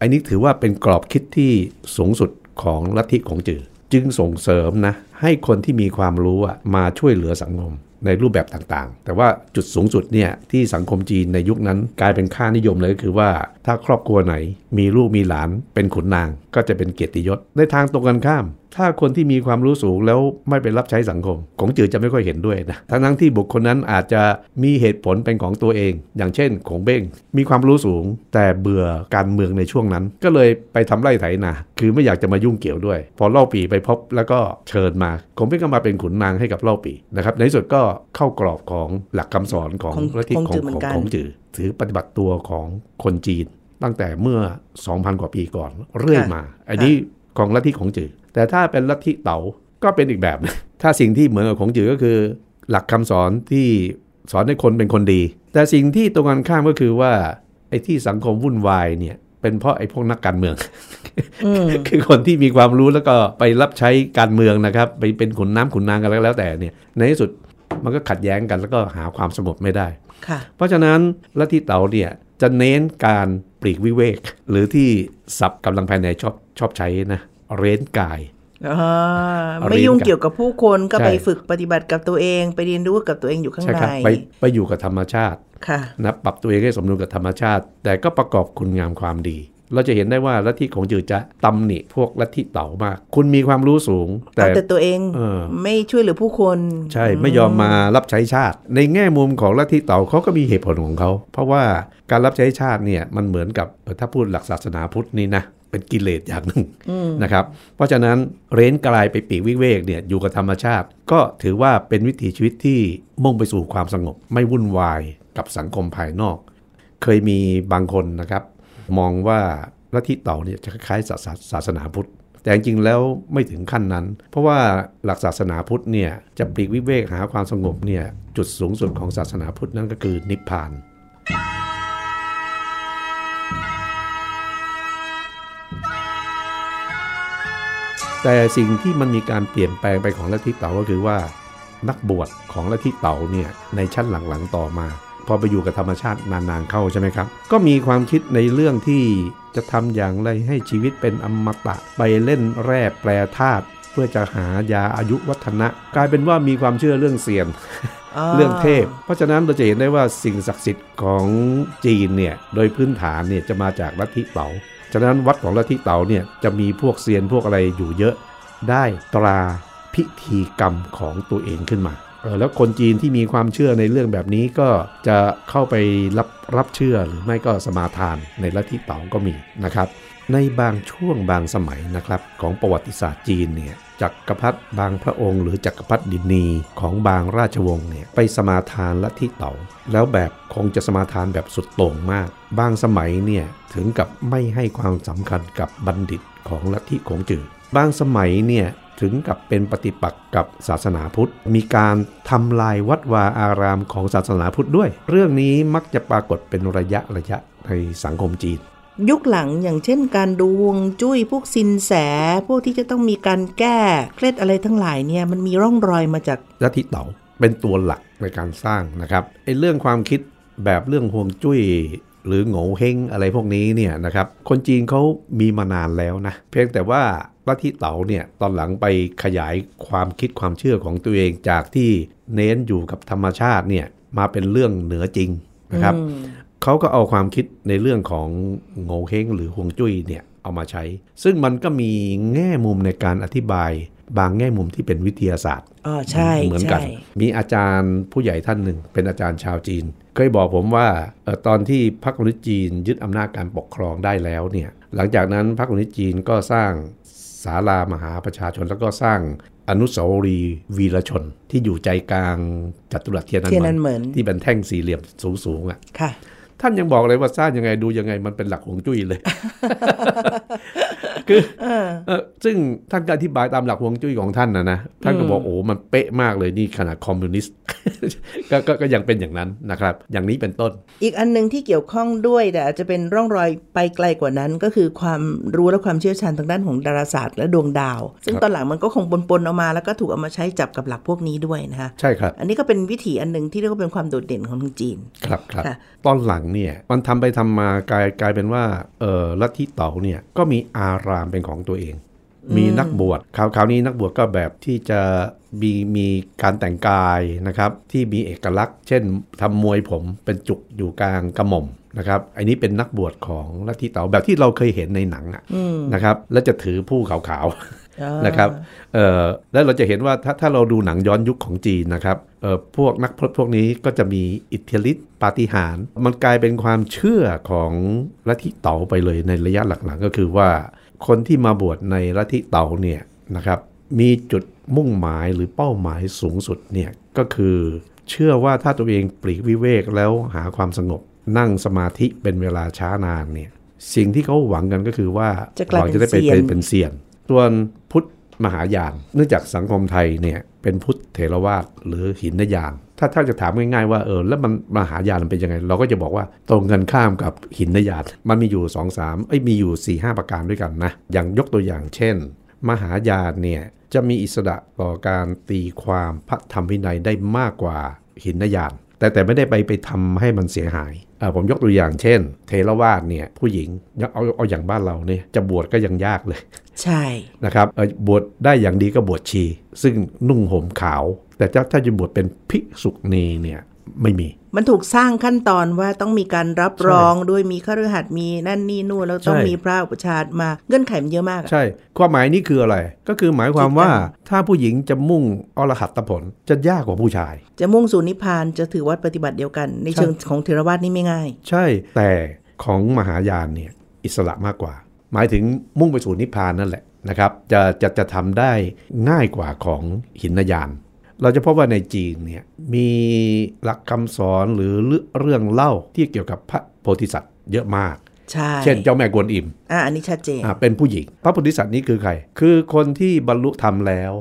[SPEAKER 2] อันนี้ถือว่าเป็นกรอบคิดที่สูงสุดของลัทธิของจือ จึงส่งเสริมนะ ให้คนที่มีความรู้อะมาช่วยเหลือสังคมในรูปแบบต่างๆ แต่ว่าจุดสูงสุดเนี่ยที่สังคมจีนในยุคนั้นกลายเป็นค่านิยมเลยก็คือว่าถ้าครอบครัวไหน มีลูกมีหลานเป็นขุนนาง ก็จะเป็นเกียรติยศในทางตรงกันข้ามถ้าคนที่มีความรู้สูงแล้วไม่ไปรับใช้สังคมของจือจะไม่ค่อยเห็นด้วยนะทั้งทั้งๆที่บุคคลนั้นอาจจะมีเหตุผลเป็นของตัวเอง อย่างเช่นขงเบ้งมีความรู้สูง แต่เบื่อการเมืองในช่วงนั้น ก็เลยไปทำไร่ไถนาคือไม่อยากจะมายุ่งเกี่ยวด้วย พอเล่าปีไปพบแล้วก็เชิญมาขงเบ้งก็มาเป็นขุนนางให้กับเล่าปีนะครับในที่สุดก็เข้ากรอบของหลักคำสอนของ
[SPEAKER 1] ของ
[SPEAKER 2] ลัทธิ
[SPEAKER 1] ของ
[SPEAKER 2] ขอ
[SPEAKER 1] จื
[SPEAKER 2] ง
[SPEAKER 1] อเหมื
[SPEAKER 2] ข
[SPEAKER 1] อ
[SPEAKER 2] อง
[SPEAKER 1] นกัน
[SPEAKER 2] ของจือถือปฏิบัติตัวของคนจีน ตั้งแต่เมื่อ 2,000 กว่าปีก่อนเรื่อยมา อันนี้ของลัทธิของจือ แต่ถ้าเป็นลัทธิเต๋าก็เป็นอีกแบบหนึ่งถ้าสิ่งที่เหมือนกับของจือก็คือ หลักคำสอนที่สอนให้คนเป็นคนดี แต่สิ่งที่ตรงกันข้ามก็คือว่าไอ้ที่สังคมวุ่นวายเนี่ยเป็นเพราะไอ้พวกนักการเมือง คือคนที่มีความรู้แล้วก็ไปรับใช้การเมืองนะครับ ไปเป็นขุนน้ำขุนนางกันแล้วแต่เนี่ย ในที่สุดมันก็ขัดแย้งกันแล้วก็หาความสงบไม่ได้
[SPEAKER 1] ค่ะ
[SPEAKER 2] เพราะฉะนั้นลัทธิเต๋าเนี่ยจะเน้นการปลีกวิเวก หรือที่ศัพท์กำลังภายในชอบชอบใช้นะ เร้นกาย
[SPEAKER 1] อ่า
[SPEAKER 2] เอา
[SPEAKER 1] ไม่ยุ่ง
[SPEAKER 2] เรียนกับ
[SPEAKER 1] เกี่ยวกับผู้คนก็
[SPEAKER 2] ใช่
[SPEAKER 1] ไปฝึกปฏิบัติกับตัวเอง ไปเรียนรู้กับตัวเองอยู่ข้าง
[SPEAKER 2] ใช่
[SPEAKER 1] ใน
[SPEAKER 2] ครับไปไปอยู่กับธรรมชาติ
[SPEAKER 1] ค่ะ
[SPEAKER 2] นะปรับตัวเองให้สมดุลกับธรรมชาติ แต่ก็ประกอบคุณงามความดี เราจะเห็นได้ว่าลัทธิของจือจะตำหนิพวกลัทธิเต๋ามาก คุณมีความรู้สูง แต่
[SPEAKER 1] เอาแต่ตัวเอง
[SPEAKER 2] เออ
[SPEAKER 1] ไม่ช่วยเหลือผู้คน
[SPEAKER 2] ใช่ไม่ยอมมารับใช้ชาติ ในแง่มุมของลัทธิเต๋าเขาก็มีเหตุผลของเขาเพราะว่าการรับใช้ชาติเนี่ยมันเหมือนกับเอ่อถ้าพูดหลักศาสนาพุทธนี่นะ เป็นกิเลสอย่างหนึ่งนะครับ เพราะฉะนั้นเร้นกลายไปปีกวิเวกเนี่ยอยู่กับธรรมชาติ ก็ถือว่าเป็นวิถีชีวิตที่มุ่งไปสู่ความสงบ ไม่วุ่นวายกับสังคมภายนอก เคยมีบางคนนะครับ มองว่าลัทธิเต่าเนี่ยจะคล้ายๆศาสศาสนาพุทธ แต่จริงๆแล้วไม่ถึงขั้นนั้น เพราะว่าหลักศาสนาพุทธเนี่ยจะปลีกวิเวกหาความสงบเนี่ยจุดสูงสุดของศาสนาพุทธนั่นก็คือนิพพาน แต่สิ่งที่มันมีการเปลี่ยนแปลงไปของลัทธิเต๋าก็คือว่า นักบวชของลัทธิเต๋าเนี่ยในชั้นหลังๆต่อมา พอไปอยู่กับธรรมชาตินานๆเข้าใช่ไหมครับ ก็มีความคิดในเรื่องที่จะทำอย่างไรให้ชีวิตเป็นอมตะไปเล่นแร่แปรธาตุเพื่อจะหายาอายุวัฒนะ กลายเป็นว่ามีความเชื่อเรื่องเสียนเรื่องเทพ เพราะฉะนั้นเราจะเห็นได้ว่าสิ่งศักดิ์สิทธิ์ของจีนเนี่ยโดยพื้นฐานเนี่ยจะมาจากลัทธิเต๋า ฉะนั้นวัดของลัทธิเต๋าเนี่ยจะมีพวกเซียนพวกอะไรอยู่เยอะ ได้ตราพิธีกรรมของตัวเองขึ้นมาเออแล้วคนจีนที่มีความเชื่อในเรื่องแบบนี้ก็จะเข้าไปรับรับเชื่อหรือไม่ก็สมาทานในลัทธิเต๋าก็มีนะครับ ในบางช่วงบางสมัยนะครับของประวัติศาสตร์จีนเนี่ย จักรพรรดิบางพระองค์ หรือจักรพรรดินีของบางราชวงศ์เนี่ยไปสมาทานลัทธิเต๋าแล้วแบบคงจะสมาทานแบบสุดโต่งมาก บางสมัยเนี่ยถึงกับไม่ให้ความสำคัญกับบัณฑิตของลัทธิขงจือ บางสมัยเนี่ยถึงกับเป็นปฏิปักษ์กับศาสนาพุทธ มีการทำลายวัดวาอารามของศาสนาพุทธด้วย เรื่องนี้มักจะปรากฏเป็นระยะระยะในสังคมจีน
[SPEAKER 1] ยุคหลังอย่างเช่นการดูฮวงจุ้ยพวกสินแส พวกที่จะต้องมีการแก้เคล็ดอะไรทั้งหลายเนี่ยมันมีร่องรอยมาจาก
[SPEAKER 2] ลัทธิเต๋าเป็นตัวหลักในการสร้างนะครับไอ้เรื่องความคิดแบบเรื่องห่วงจุ้ยหรือโง่เฮงอะไรพวกนี้เนี่ยนะครับคนจีนเขามีมานานแล้วนะเพียงแต่ว่าลัทธิเต๋าเนี่ยตอนหลังไปขยายความคิดความเชื่อของตัวเองจากที่เน้นอยู่กับธรรมชาติเนี่ยมาเป็นเรื่องเหนือจริงนะครับ เขาก็เอาความคิดในเรื่องของโง่เฮงหรือห่วงจุ้ยเนี่ยเอามาใช้ ซึ่งมันก็มีแง่มุมในการอธิบายบางแง่มุมที่เป็นวิทยาศาสตร์
[SPEAKER 1] อ๋อใช่
[SPEAKER 2] เหมือนกัน
[SPEAKER 1] ใช่
[SPEAKER 2] มีอาจารย์ผู้ใหญ่ท่านหนึ่ง เป็นอาจารย์ชาวจีน เคยบอกผมว่าเออตอนที่พรรคคอมมิวนิสต์จีนยึดอำนาจการปกครองได้แล้วเนี่ยหลังจากนั้นพรรคคอมมิวนิสต์จีนก็สร้างศาลามหาประชาชนแล้วก็สร้างอนุสาวรีย์วีรชนที่อยู่ใจกลางจัตุรัสเทียน
[SPEAKER 1] เทียนนั
[SPEAKER 2] นั
[SPEAKER 1] น
[SPEAKER 2] น
[SPEAKER 1] เห
[SPEAKER 2] เห
[SPEAKER 1] มื
[SPEAKER 2] มิ
[SPEAKER 1] อน
[SPEAKER 2] นที่เป็นแท่งสี่เหลี่ยมสูงๆอะ
[SPEAKER 1] ค่ะ
[SPEAKER 2] ท่านยังบอกเลยว่าสร้างยังไงดูยังไงมันเป็นหลักฮวงจุ้ยเลย คือเออซึ่งท่านก็อธิบายตามหลักฮวงจุ้ยของท่านนะนะท่านก็บอกโอ้มันเป๊ะมากเลยนี่ขนาดคอมมิวนิสต์ก็ก็ก็ยังเป็นอย่างนั้นนะครับ อย่างนี้เป็นต้น
[SPEAKER 1] อีกอันหนึ่งที่เกี่ยวข้องด้วยแต่อาจจะเป็นร่องรอยไปไกลกว่านั้น ก็คือความรู้และความเชี่ยวชาญทางด้านของดาราศาสตร์และดวงดาว ซึ่ง
[SPEAKER 2] ครับ
[SPEAKER 1] ตอนหลังมันก็คงปนๆเอามา แล้วก็ถูกเอามาใช้จับกับหลักพวกนี้ด้วยนะคะ
[SPEAKER 2] ใช่ครับ
[SPEAKER 1] อันนี้ก็เป็นวิถีอันหนึ่งที่เรียกว่าเป็นความโดดเด่นของทางจีน
[SPEAKER 2] ครับครับ
[SPEAKER 1] ค่ะ
[SPEAKER 2] ตอนหลังเนี่ยมันทำไปทำมากลายกลายเป็นว่าเออลัทธิเต๋าเนี่ยก็มีอารามเป็นของตัวเอง มีนักบวชคราวคราวนี้นักบวชก็แบบที่จะมีมีการแต่งกายนะครับที่มีเอกลักษณ์ เช่นทำมวยผมเป็นจุกอยู่กลางกระหม่อมนะครับอันนี้เป็นนักบวชของลัทธิเต๋าแบบที่เราเคยเห็นในหนังอะนะครับแล้วจะถือผู้ขาวๆนะครับเอ่อแล้วเราจะเห็นว่าถ้าถ้าเราดูหนังย้อนยุคของจีนนะครับเอ่อพวกนักพรตพวกนี้ก็จะมีอิทธิฤทธิปาฏิหาริย์มันกลายเป็นความเชื่อของลัทธิเต๋าไปเลยในระยะหลังๆ ก็คือว่า คนที่มาบวชในลัทธิเต๋าเนี่ยนะครับมีจุดมุ่งหมายหรือเป้าหมายสูงสุดเนี่ยก็คือเชื่อว่าถ้าตัวเองปลีกวิเวกแล้วหาความสงบ นั่งสมาธิเป็นเวลาช้านานเนี่ยสิ่งที่เขาหวังกันก็คือว่า
[SPEAKER 1] จะกลาย
[SPEAKER 2] เรา
[SPEAKER 1] เป็น
[SPEAKER 2] จะได้ไป
[SPEAKER 1] เซียน
[SPEAKER 2] เป็นเป็นเซียนส่วนพุทธมหายาน เนื่องจากสังคมไทยเนี่ยเป็นพุทธเถรวาทหรือหินยาน ถ้าถ้าจะถามง่ายๆว่าเออแล้วมันมหายานมันเป็นยังไง เราก็จะบอกว่าตรงกันข้ามกับหินนยานมันมีอยู่2อสามเอ้ยมีอยู่4ีหประการด้วยกันนะอย่างยกตัวอย่างเช่น มหายานเนี่ยจะมีอิสระต่อการตีความพระธรรมวินัยได้มากกว่าหินนยาน แต่แต่ไม่ได้ไปไปทำให้มันเสียหายอ่าผมยกตัวอย่างเช่น เทรวาสเนี่ยผู้หญิงเอาเอาอย่างบ้านเราเนี่ยจะบวชก็ยังยากเลย
[SPEAKER 1] ใช่
[SPEAKER 2] นะครับเอ่อบวชได้อย่างดีก็บวชชี ซึ่งนุ่งห่มขาว แต่ถ้าถ้าจะบวชเป็นภิกษุณีเนี่ยไม่มี
[SPEAKER 1] มันถูกสร้างขั้นตอนว่าต้องมีการรับรองด้วยมีข้ารือหัดมีนั่นนี่นู่นแล้วต้อง
[SPEAKER 2] ใช่
[SPEAKER 1] มีพระอุปชฌาย์มาเงื่อนไขมันเยอะมากอะ
[SPEAKER 2] ใช่ ความหมายนี้คืออะไร ก็คือหมายความว่าถ้าผู้หญิงจะมุ่งอรหัตผลจะยากกว่าผู้ชาย
[SPEAKER 1] จะมุ่งสู่นิพพานจะถือวัดปฏิบัติเดียวกัน ในเชิงของเทรวาสนี่ไม่ง่าย
[SPEAKER 2] ใช่แต่ของมหายานเนี่ยอิสระมากกว่า หมายถึงมุ่งไปสู่นิพพานนั่นแหละนะครับจะจะจะทำได้ง่ายกว่าของหินยาน เราจะพบว่าในจีนเนี่ยมีหลักคำสอนหรือเรื่องเล่าที่เกี่ยวกับพระโพธิสัตว์เยอะมาก
[SPEAKER 1] ใช่
[SPEAKER 2] เช่นเจ้าแม่กวนอิม
[SPEAKER 1] อะอันนี้ชัดเจน
[SPEAKER 2] อ่าเป็นผู้หญิง พระโพธิสัตว์นี้คือใคร คือคนที่บรรลุธรรมแล้ว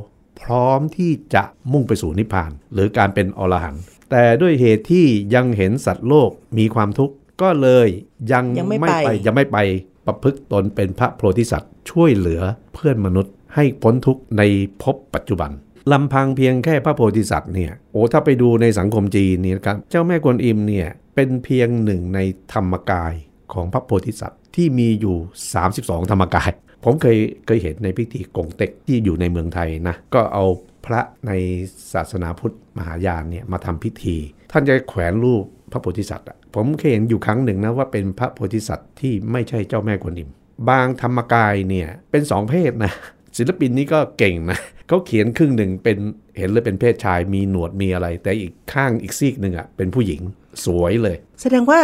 [SPEAKER 2] พร้อมที่จะมุ่งไปสู่นิพพาน หรือการเป็นอรหันต์แต่ด้วยเหตุที่ยังเห็นสัตว์โลกมีความทุกข์ก็เลยยัง
[SPEAKER 1] ยังไม่ไป
[SPEAKER 2] ยังไม่ไปประพฤติตนเป็นพระโพธิสัตว์ช่วยเหลือเพื่อนมนุษย์ให้พ้นทุกข์ในภพปัจจุบัน ลำพังเพียงแค่พระโพธิสัตว์เนี่ยโอ้ถ้าไปดูในสังคมจีนเนี่ยนะครับเจ้าแม่กวนอิมเนี่ยเป็นเพียงหนึ่งในธรรมกายของพระโพธิสัตว์ที่มีอยู่ 32 ธรรมกาย ผมเคยเคยเห็นในพิธีกงเต็กที่อยู่ในเมืองไทยนะก็เอาพระในศาสนาพุทธมหายานเนี่ยมาทำพิธี ท่านจะแขวนรูปพระโพธิสัตว์ผมเคยเห็นอยู่ครั้งหนึ่งนะว่าเป็นพระโพธิสัตว์ที่ไม่ใช่เจ้าแม่กวนอิม บางธรรมกายเนี่ยเป็นสองเพศนะ ศิลปินนี้ก็เก่งนะเขาเขียนครึ่งหนึ่งเป็นเห็นเลยเป็นเพศชายมีหนวดมีอะไร แต่อีกข้างอีกซีกหนึ่งอะเป็นผู้หญิงสวยเลย
[SPEAKER 1] แสดงว่า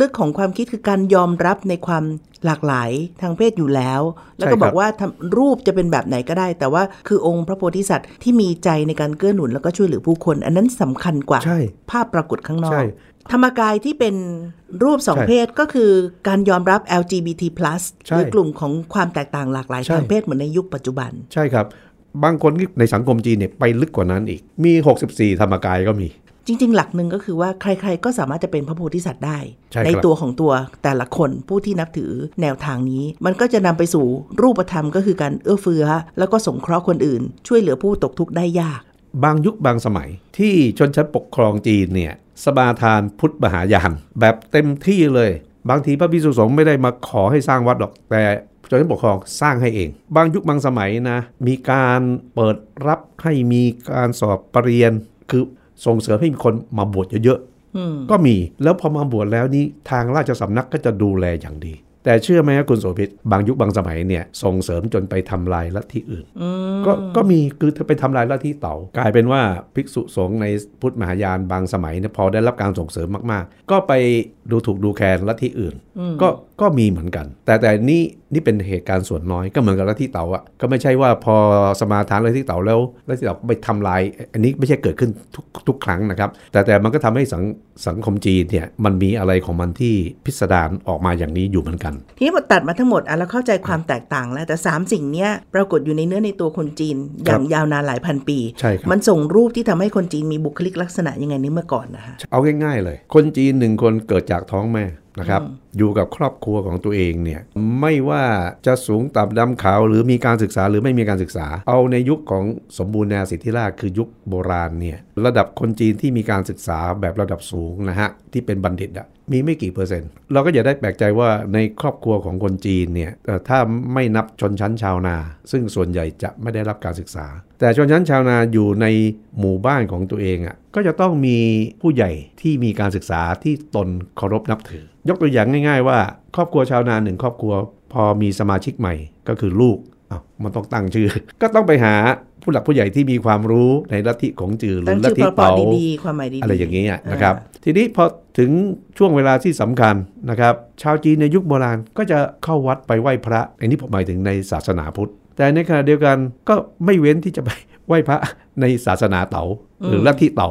[SPEAKER 1] ลึกๆของความคิดคือการยอมรับในความหลากหลายทางเพศอยู่แล้ว แล้วก็
[SPEAKER 2] ใช่ครับ
[SPEAKER 1] บอกว่าทำรูปจะเป็นแบบไหนก็ได้ แต่ว่าคือองค์พระโพธิสัตว์ที่มีใจในการเกื้อหนุนแล้วก็ช่วยเหลือผู้คน อันนั้นสำคัญกว่า
[SPEAKER 2] ใช่
[SPEAKER 1] ภาพปรากฏข้างนอ
[SPEAKER 2] ใช่
[SPEAKER 1] ก ธรรมกายที่เป็นรูปสอง
[SPEAKER 2] ใช่
[SPEAKER 1] เพศก็คือการยอมรับ LGBT+
[SPEAKER 2] ใช่
[SPEAKER 1] หรือกลุ่มของความแตกต่างหลากหลาย
[SPEAKER 2] ใช่
[SPEAKER 1] ทางเพศเหมือนในยุคปัจจุบัน
[SPEAKER 2] ใช่ครับ บางคนในสังคมจีนเนี่ยไปลึกกว่านั้นอีก มี 64 ธรรมกายก็มี
[SPEAKER 1] จริง ๆ หลักหนึ่งก็คือว่าใคร ๆ ก็สามารถจะเป็นพระโพธิสัตว์ได้
[SPEAKER 2] ใช่ครับ
[SPEAKER 1] ตัวของตัวแต่ละคนผู้ที่นับถือแนวทางนี้ มันก็จะนำไปสู่รูปธรรมก็คือการเอื้อเฟื้อ แล้วก็สงเคราะห์คนอื่น ช่วยเหลือผู้ตกทุกข์ได้ยาก
[SPEAKER 2] บางยุคบางสมัยที่ชนชั้นปกครองจีนเนี่ย สมาทานพุทธมหายานแบบเต็มที่เลย บางทีพระภิกษุสงฆ์ไม่ได้มาขอให้สร้างวัดหรอกแต่ชนชั้นปกครองสร้างให้เอง บางยุคบางสมัยนะ มีการเปิดรับให้มีการสอบปรริญญาคือส่งเสริมให้มีคนมาบวชเยอะๆก็มีแล้วพอมาบวชแล้วนี่ทางราชสำนักก็จะดูแลอย่างดี แต่เชื่อไหมครับคุณโสภิตบางยุคบางสมัยเนี่ยส่งเสริมจนไปทำลายลัทธิอื่นก็ก็มีคือเธอไปทำลายลัทธิเต๋ากลายเป็นว่าภิกษุสงฆ์ในพุทธมหายานบางสมัยเนี่ยพอได้รับการส่งเสริมมากๆ ก็ไปดูถูกดูแคลนลัทธิอื่น ก็ ก็มีเหมือนกัน แต่แต่นี่นี่เป็นเหตุการณ์ส่วนน้อยก็เหมือนกับลัทธิเต๋าอะก็ไม่ใช่ว่าพอสมาทานลัทธิเต๋าแล้วลัทธิเต๋าไปทำลาย อันนี้ไม่ใช่เกิดขึ้นทุกทุกครั้งนะครับ แต่แต่มันก็ทำให้สังสังคมจีนเนี่ยมันมีอะไรของมันที่พิสดารออกมาอย่างนี้อยู่เหมือนกัน
[SPEAKER 1] ทีนี้พอตัดมาทั้งหมดอะเราเข้าใจความแตกต่างแล้วแต่ 3 สิ่งเนี้ยปรากฏอยู่ในเนื้อในตัวคนจีน อย่างยาวนานหลายพันปี
[SPEAKER 2] ใช่ครับ
[SPEAKER 1] มันส่งรูปที่ทำให้คนจีนมีบุคลิกลักษณะยังไงในเมื่อก่อนนะคะ
[SPEAKER 2] เอาง่ายๆเลย คนจีนหนึ่งคนเกิดจากท้องแม่นะครับ อยู่กับครอบครัวของตัวเองเนี่ยไม่ว่าจะสูงต่ำดำขาว หรือมีการศึกษาหรือไม่มีการศึกษา เอาในยุคของสมบูรณาสิทธิราชคือยุคโบราณเนี่ยระดับคนจีนที่มีการศึกษาแบบระดับสูงนะฮะที่เป็นบัณฑิตอะ มีไม่กี่เปอร์เซ็นต์ เราก็อย่าได้แปลกใจว่าในครอบครัวของคนจีนเนี่ยถ้าไม่นับชนชั้นชาวนา ซึ่งส่วนใหญ่จะไม่ได้รับการศึกษา แต่ชนชั้นชาวนาอยู่ในหมู่บ้านของตัวเองอะ่ะก็จะต้องมีผู้ใหญ่ที่มีการศึกษาที่ตนเคารพนับถือ ยกตัวอย่างง่าย ๆ ว่า ครอบครัวชาวนาหนึ่งครอบครัวพอมีสมาชิกใหม่ก็คือลูก มันต้องตั้งชื่อ ก็ต้องไปหาผู้หลักผู้ใหญ่ที่มีความรู้ในลัทธิของจือหรื
[SPEAKER 1] ตั้
[SPEAKER 2] องลั
[SPEAKER 1] ชื่
[SPEAKER 2] ท
[SPEAKER 1] อ
[SPEAKER 2] ธิ
[SPEAKER 1] เพราะ
[SPEAKER 2] เต๋า
[SPEAKER 1] ๆดีๆความหมายดีๆ
[SPEAKER 2] อะไรอย่างนี้ยนะครับ ทีนี้พอถึงช่วงเวลาที่สำคัญนะครับ ชาวจีนในยุคโบราณก็จะเข้าวัดไปไหว้พระ อันนี้ผมหมายถึงในศาสนาพุทธ แต่ในขณะเดียวกันก็ไม่เว้นที่จะไปไหว้พระในศาสนาเต๋าหรือลัทธิเต๋า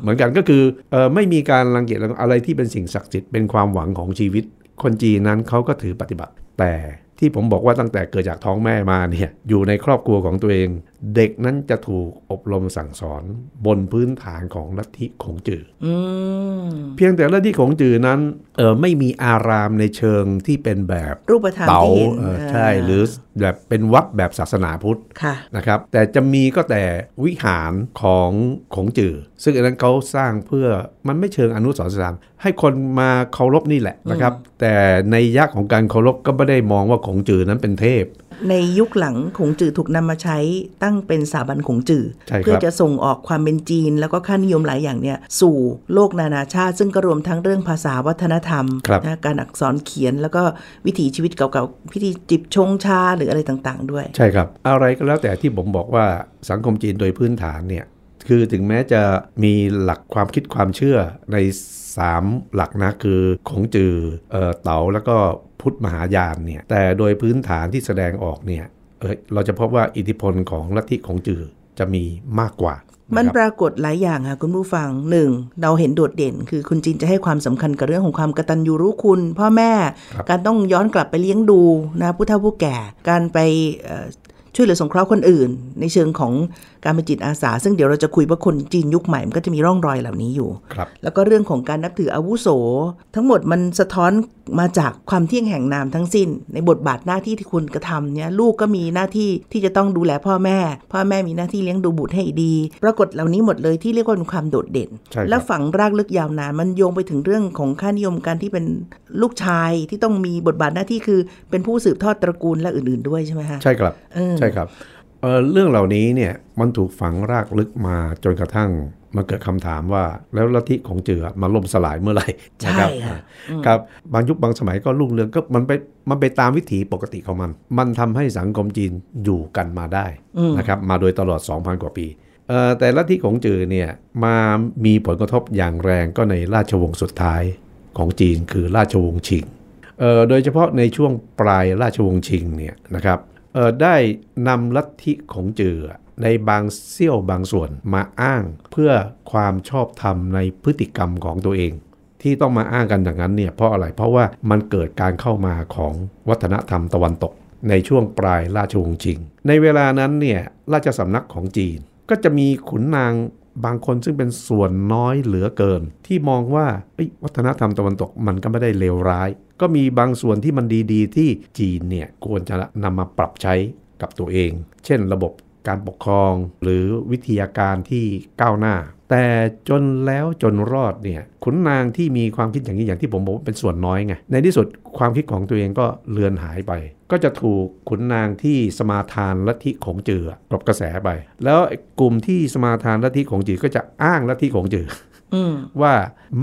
[SPEAKER 2] เหมือนกันก็คือเออไม่มีการรังเกียจอะไรที่เป็นสิ่งศักดิ์สิทธิ์เป็นความหวังของชีวิต คนจีนนั้นเขาก็ถือปฏิบัติ แต่ ที่ผมบอกว่าตั้งแต่เกิดจากท้องแม่มาเนี่ยอยู่ในครอบครัวของตัวเองเด็กนั้นจะถูกอบรมสั่งสอนบนพื้นฐานของลัทธิขงจือ
[SPEAKER 1] อืม
[SPEAKER 2] เพียงแต่ลัทธิขงจือนั้นเออไม่มีอารามในเชิงที่เป็นแบบ
[SPEAKER 1] รูปธรรม
[SPEAKER 2] เต๋า
[SPEAKER 1] ที่เห็น
[SPEAKER 2] เออใช่หรือแบบเป็นวัดแบบศาสนาพุทธ
[SPEAKER 1] ค่ะ
[SPEAKER 2] นะครับ แต่จะมีก็แต่วิหารของขงจือ ซึ่งอันนั้นเขาสร้างเพื่อมันไม่เชิงอนุสรณ์สถานให้คนมาเคารพนี่แหละนะครับ แต่ในยักษ์ของการเคารพก็ไม่ได้มองว่าขงจือนั้นเป็นเทพ
[SPEAKER 1] ในยุคหลังขงจือถูกนำมาใช้ตั้งเป็นสถาบันขงจือ
[SPEAKER 2] ใช่ครับ
[SPEAKER 1] เพื่อจะส่งออกความเป็นจีน แล้วก็ค่านิยมหลายอย่างเนี่ยสู่โลกนานาชาติ ซึ่งก็รวมทั้งเรื่องภาษาวัฒนธรรม
[SPEAKER 2] ครับ
[SPEAKER 1] นะการอักษรเขียนแล้วก็วิถีชีวิตเก่าๆพิธีจิบชงชาหรืออะไรต่างๆ ด้วย
[SPEAKER 2] ใช่ครับ อะไรก็แล้วแต่ที่ผมบอกว่าสังคมจีนโดยพื้นฐานเนี่ยคือถึงแม้จะมีหลักความคิดความเชื่อใน 3 หลักนะคือของจือเอ่อเต๋าแล้วก็ พุทธมหายานเนี่ยแต่โดยพื้นฐานที่แสดงออกเนี่ยเอยเราจะพบว่าอิทธิพลของลัทธิของจือจะมีมากกว่า
[SPEAKER 1] มัน
[SPEAKER 2] นะครับ
[SPEAKER 1] ปรากฏหลายอย่างค่ะคุณผู้ฟังหนึ่งเราเห็นโดดเด่น คือคุณจีนจะให้ความสำคัญกับเรื่องของความกตัญญูรู้คุณ พ่อแม่
[SPEAKER 2] ครับ
[SPEAKER 1] การต้องย้อนกลับไปเลี้ยงดูนะผู้เฒ่าผู้แก่ การไปเอ่อ ช่วยเหลือสงเคราะห์คนอื่น ในเชิงของการเป็นจิตอาสา ซึ่งเดี๋ยวเราจะคุยว่าคนจีนยุคใหม่มันก็จะมีร่องรอยเหล่านี้อยู่
[SPEAKER 2] ครับ
[SPEAKER 1] แล้วก็เรื่องของการนับถืออาวุโส ทั้งหมดมันสะท้อนมาจากความเที่ยงแห่งนามทั้งสิ้น ในบทบาทหน้าที่ที่คุณกระทำเนี่ยลูกก็มีหน้าที่ที่จะต้องดูแลพ่อแม่ พ่อแม่มีหน้าที่เลี้ยงดูบุตรให้ดี ปรากฏเหล่านี้หมดเลยที่เรียกว่าเป็นความโดดเด่น
[SPEAKER 2] ใช่ครับ
[SPEAKER 1] และฝังรากลึกยาวนานมันโยงไปถึงเรื่องของค่านิยมการที่เป็นลูกชายที่ต้องมีบทบาทหน้าที่คือเป็นผู้สืบทอดตระกูลและอื่น ๆด้วยใช่ไหมคะ
[SPEAKER 2] ใช่ครับ
[SPEAKER 1] เออ
[SPEAKER 2] ใช่ครับเอ่อเรื่องเหล่านี้เนี่ยมันถูกฝังรากลึกมาจนกระทั่งมาเกิดคำถามว่าแล้วลัทธิของจือมาล่มสลายเมื่อไหร่
[SPEAKER 1] ใช่
[SPEAKER 2] นะครับ
[SPEAKER 1] ค่ะ
[SPEAKER 2] ครับบางยุคบางสมัยก็รุ่งเรืองก็มันไปมันไปตามวิถีปกติของมัน มันทำให้สังคมจีนอยู่กันมาได้นะครับมาโดยตลอด 2,000 กว่าปีเอ่อแต่ลัทธิของจือเนี่ยมามีผลกระทบอย่างแรงก็ในราชวงศ์สุดท้ายของจีนคือราชวงศ์ชิงเอ่อโดยเฉพาะในช่วงปลายราชวงศ์ชิงเนี่ยนะครับเอ่อ ได้นำลัทธิของเจือในบางเสี้ยวบางส่วนมาอ้างเพื่อความชอบธรรมในพฤติกรรมของตัวเอง ที่ต้องมาอ้างกันอย่างนั้นเนี่ยเพราะอะไรเพราะว่ามันเกิดการเข้ามาของวัฒนธรรมตะวันตก ในช่วงปลายราชวงศ์ชิง ในเวลานั้นเนี่ยราชสำนักของจีน ก็จะมีขุนนางบางคนซึ่งเป็นส่วนน้อยเหลือเกิน ที่มองว่าวัฒนธรรมตะวันตกมันก็ไม่ได้เลวร้าย ก็มีบางส่วนที่มันดีๆ ที่จีนเนี่ยควรจะนำมาปรับใช้กับตัวเอง เช่นระบบการปกครองหรือวิทยาการที่ก้าวหน้า แต่จนแล้วจนรอดเนี่ยขุนนางที่มีความคิดอย่างนี้อย่างที่ผมบอกว่าเป็นส่วนน้อยไงในที่สุดความคิดของตัวเองก็เลือนหายไป ก็จะถูกขุนนางที่สมาทานลัทธิของจือกลบกระแสไป แล้วกลุ่มที่สมาทานลัทธิของจือก็จะอ้างลัทธิของจือ ว่า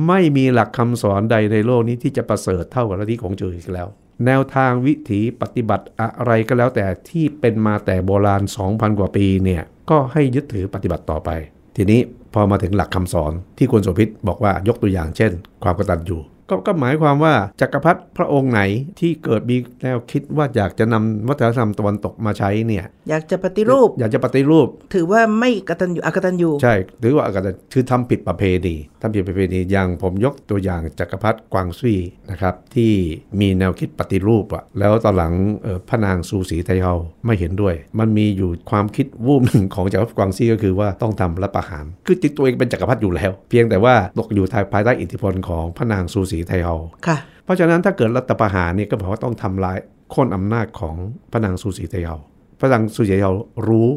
[SPEAKER 2] ไม่มีหลักคำสอนใดในโลกนี้ที่จะประเสริฐเท่ากับลัทธิของจืออีกแล้ว แนวทางวิถีปฏิบัติอะไรก็แล้วแต่ที่เป็นมาแต่โบราณ 2,000 กว่าปีเนี่ยก็ให้ยึดถือปฏิบัติต่อไป ทีนี้พอมาถึงหลักคำสอนที่คุณโสภิตบอกว่ายกตัวอย่างเช่น ความกตัญญู ก็ก็หมายความว่าจักรพรรดิพระองค์ไหนที่เกิดมีแนวคิดว่าอยากจะนำวัฒนธรรมตะวันตกมาใช้เนี่ย
[SPEAKER 1] อยากจะปฏิรูป
[SPEAKER 2] อยากจะปฏิรูป
[SPEAKER 1] ถือว่าไม่กตัญญูอกตัญญู
[SPEAKER 2] ใช่หรือว่าอากาศคือทำผิดประเพณีทำผิดประเพณีอย่างผมยกตัวอย่างจักรพรรดิกวางซุยนะครับที่มีแนวคิดปฏิรูปอะแล้วตอนหลังเอ่อพระนางซูสีไทเฮาไม่เห็นด้วย มันมีอยู่ความคิดวูบหนึ่งของจักรพรรดิกวางซวี่ก็คือว่าต้องทำรัฐประหาร คือจริงตัวเองเป็นจักรพรรดิอยู่แล้ว เพียงแต่ว่าตกอยู่ภายใต้อิทธิพลของพระนางซูสีไทเฮา
[SPEAKER 1] ค่ะ
[SPEAKER 2] เพราะฉะนั้นถ้าเกิดรัฐประหารเนี่ยก็บอกว่าต้องทำลายโค่นอำนาจของพระนางซูสีไทเฮาพระนางซูสีไทเฮารู้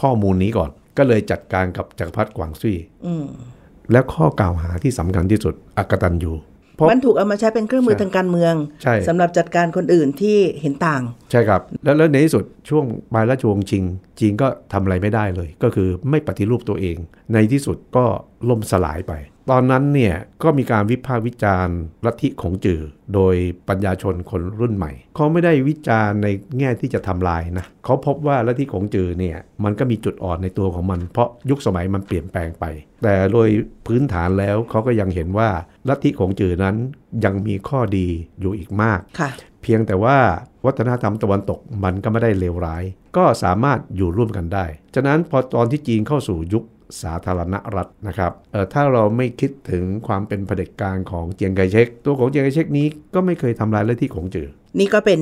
[SPEAKER 2] ข้อมูลนี้ก่อน ก็เลยจัดการกับจักรพรรดิกวางซวี่
[SPEAKER 1] อืม
[SPEAKER 2] แล้วข้อกล่าวหาที่สำคัญที่สุดอกตันยูเพราะ
[SPEAKER 1] มันถูกเอามาใช้เป็นเครื่องมือ
[SPEAKER 2] ใช่
[SPEAKER 1] ทางการเมือง
[SPEAKER 2] ใช่
[SPEAKER 1] สำหรับจัดการคนอื่นที่เห็นต่าง
[SPEAKER 2] ใช่ครับ แล้วแล้วในที่สุดช่วงปลายราชวงศ์ชิงจีนก็ทำอะไรไม่ได้เลย ก็คือไม่ปฏิรูปตัวเอง ในที่สุดก็ล่มสลายไป ตอนนั้นเนี่ยก็มีการวิพากษ์วิจารณ์ลัทธิของจือโดยปัญญาชนคนรุ่นใหม่เขาไม่ได้วิจารณ์ในแง่ที่จะทำลายนะเขาพบว่าลัทธิของจือเนี่ยมันก็มีจุดอ่อนในตัวของมัน เพราะยุคสมัยมันเปลี่ยนแปลงไป แต่โดยพื้นฐานแล้วเขาก็ยังเห็นว่าลัทธิของจือนั้นยังมีข้อดีอยู่อีกมาก
[SPEAKER 1] ค่ะ
[SPEAKER 2] เพียงแต่ว่าวัฒนธรรมตะวันตกมันก็ไม่ได้เลวร้าย ก็สามารถอยู่ร่วมกันได้ ฉะนั้นพอตอนที่จีนเข้าสู่ยุค สาธารณรัฐนะครับเออถ้าเราไม่คิดถึงความเป็นเผด็จการของเจียงไคเชกตัวของเจียงไคเชกนี้ก็ไม่เคยทำลายเลัทธิของจือ
[SPEAKER 1] นี่ก็เป็น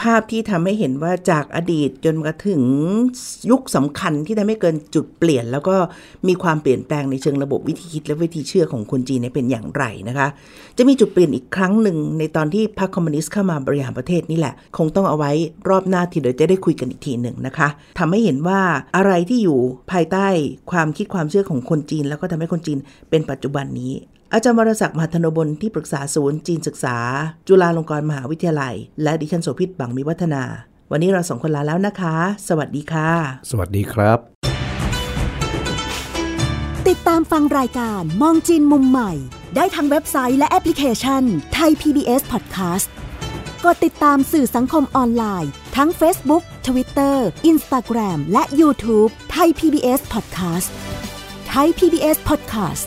[SPEAKER 1] ภาพที่ทำให้เห็นว่าจากอดีตจนมาถึงยุคสำคัญที่ทำให้เกินจุดเปลี่ยน แล้วก็มีความเปลี่ยนแปลงในเชิงระบบวิธีคิดและวิธีเชื่อของคนจีนเป็นอย่างไรนะคะ จะมีจุดเปลี่ยนอีกครั้งหนึ่งในตอนที่พรรคคอมมิวนิสต์เข้ามาบริหารประเทศนี่แหละ คงต้องเอาไว้รอบหน้าทีเดียวจะได้คุยกันอีกทีหนึ่งนะคะทำให้เห็นว่าอะไรที่อยู่ภายใต้ความคิดความเชื่อของคนจีน แล้วก็ทำให้คนจีนเป็นปัจจุบันนี้ อาจารย์วรศักดิ์มหาธนบลที่ปรึกษาศูนย์จีนศึกษา จุฬาลงกรณ์มหาวิทยาลัย และดิฉันโสภิตบังมีวัฒนา วันนี้เราสองคนลาแล้วนะคะ สวัสดีค่ะ
[SPEAKER 2] สวัสดีครับ
[SPEAKER 3] ติดตามฟังรายการมองจีนมุมใหม่ ได้ทางเว็บไซต์และแอปพลิเคชันไทย PBS Podcast กดติดตามสื่อสังคมออนไลน์ ทั้ง Facebook Twitter Instagram และ YouTube ไทย PBS Podcast ไทย PBS Podcast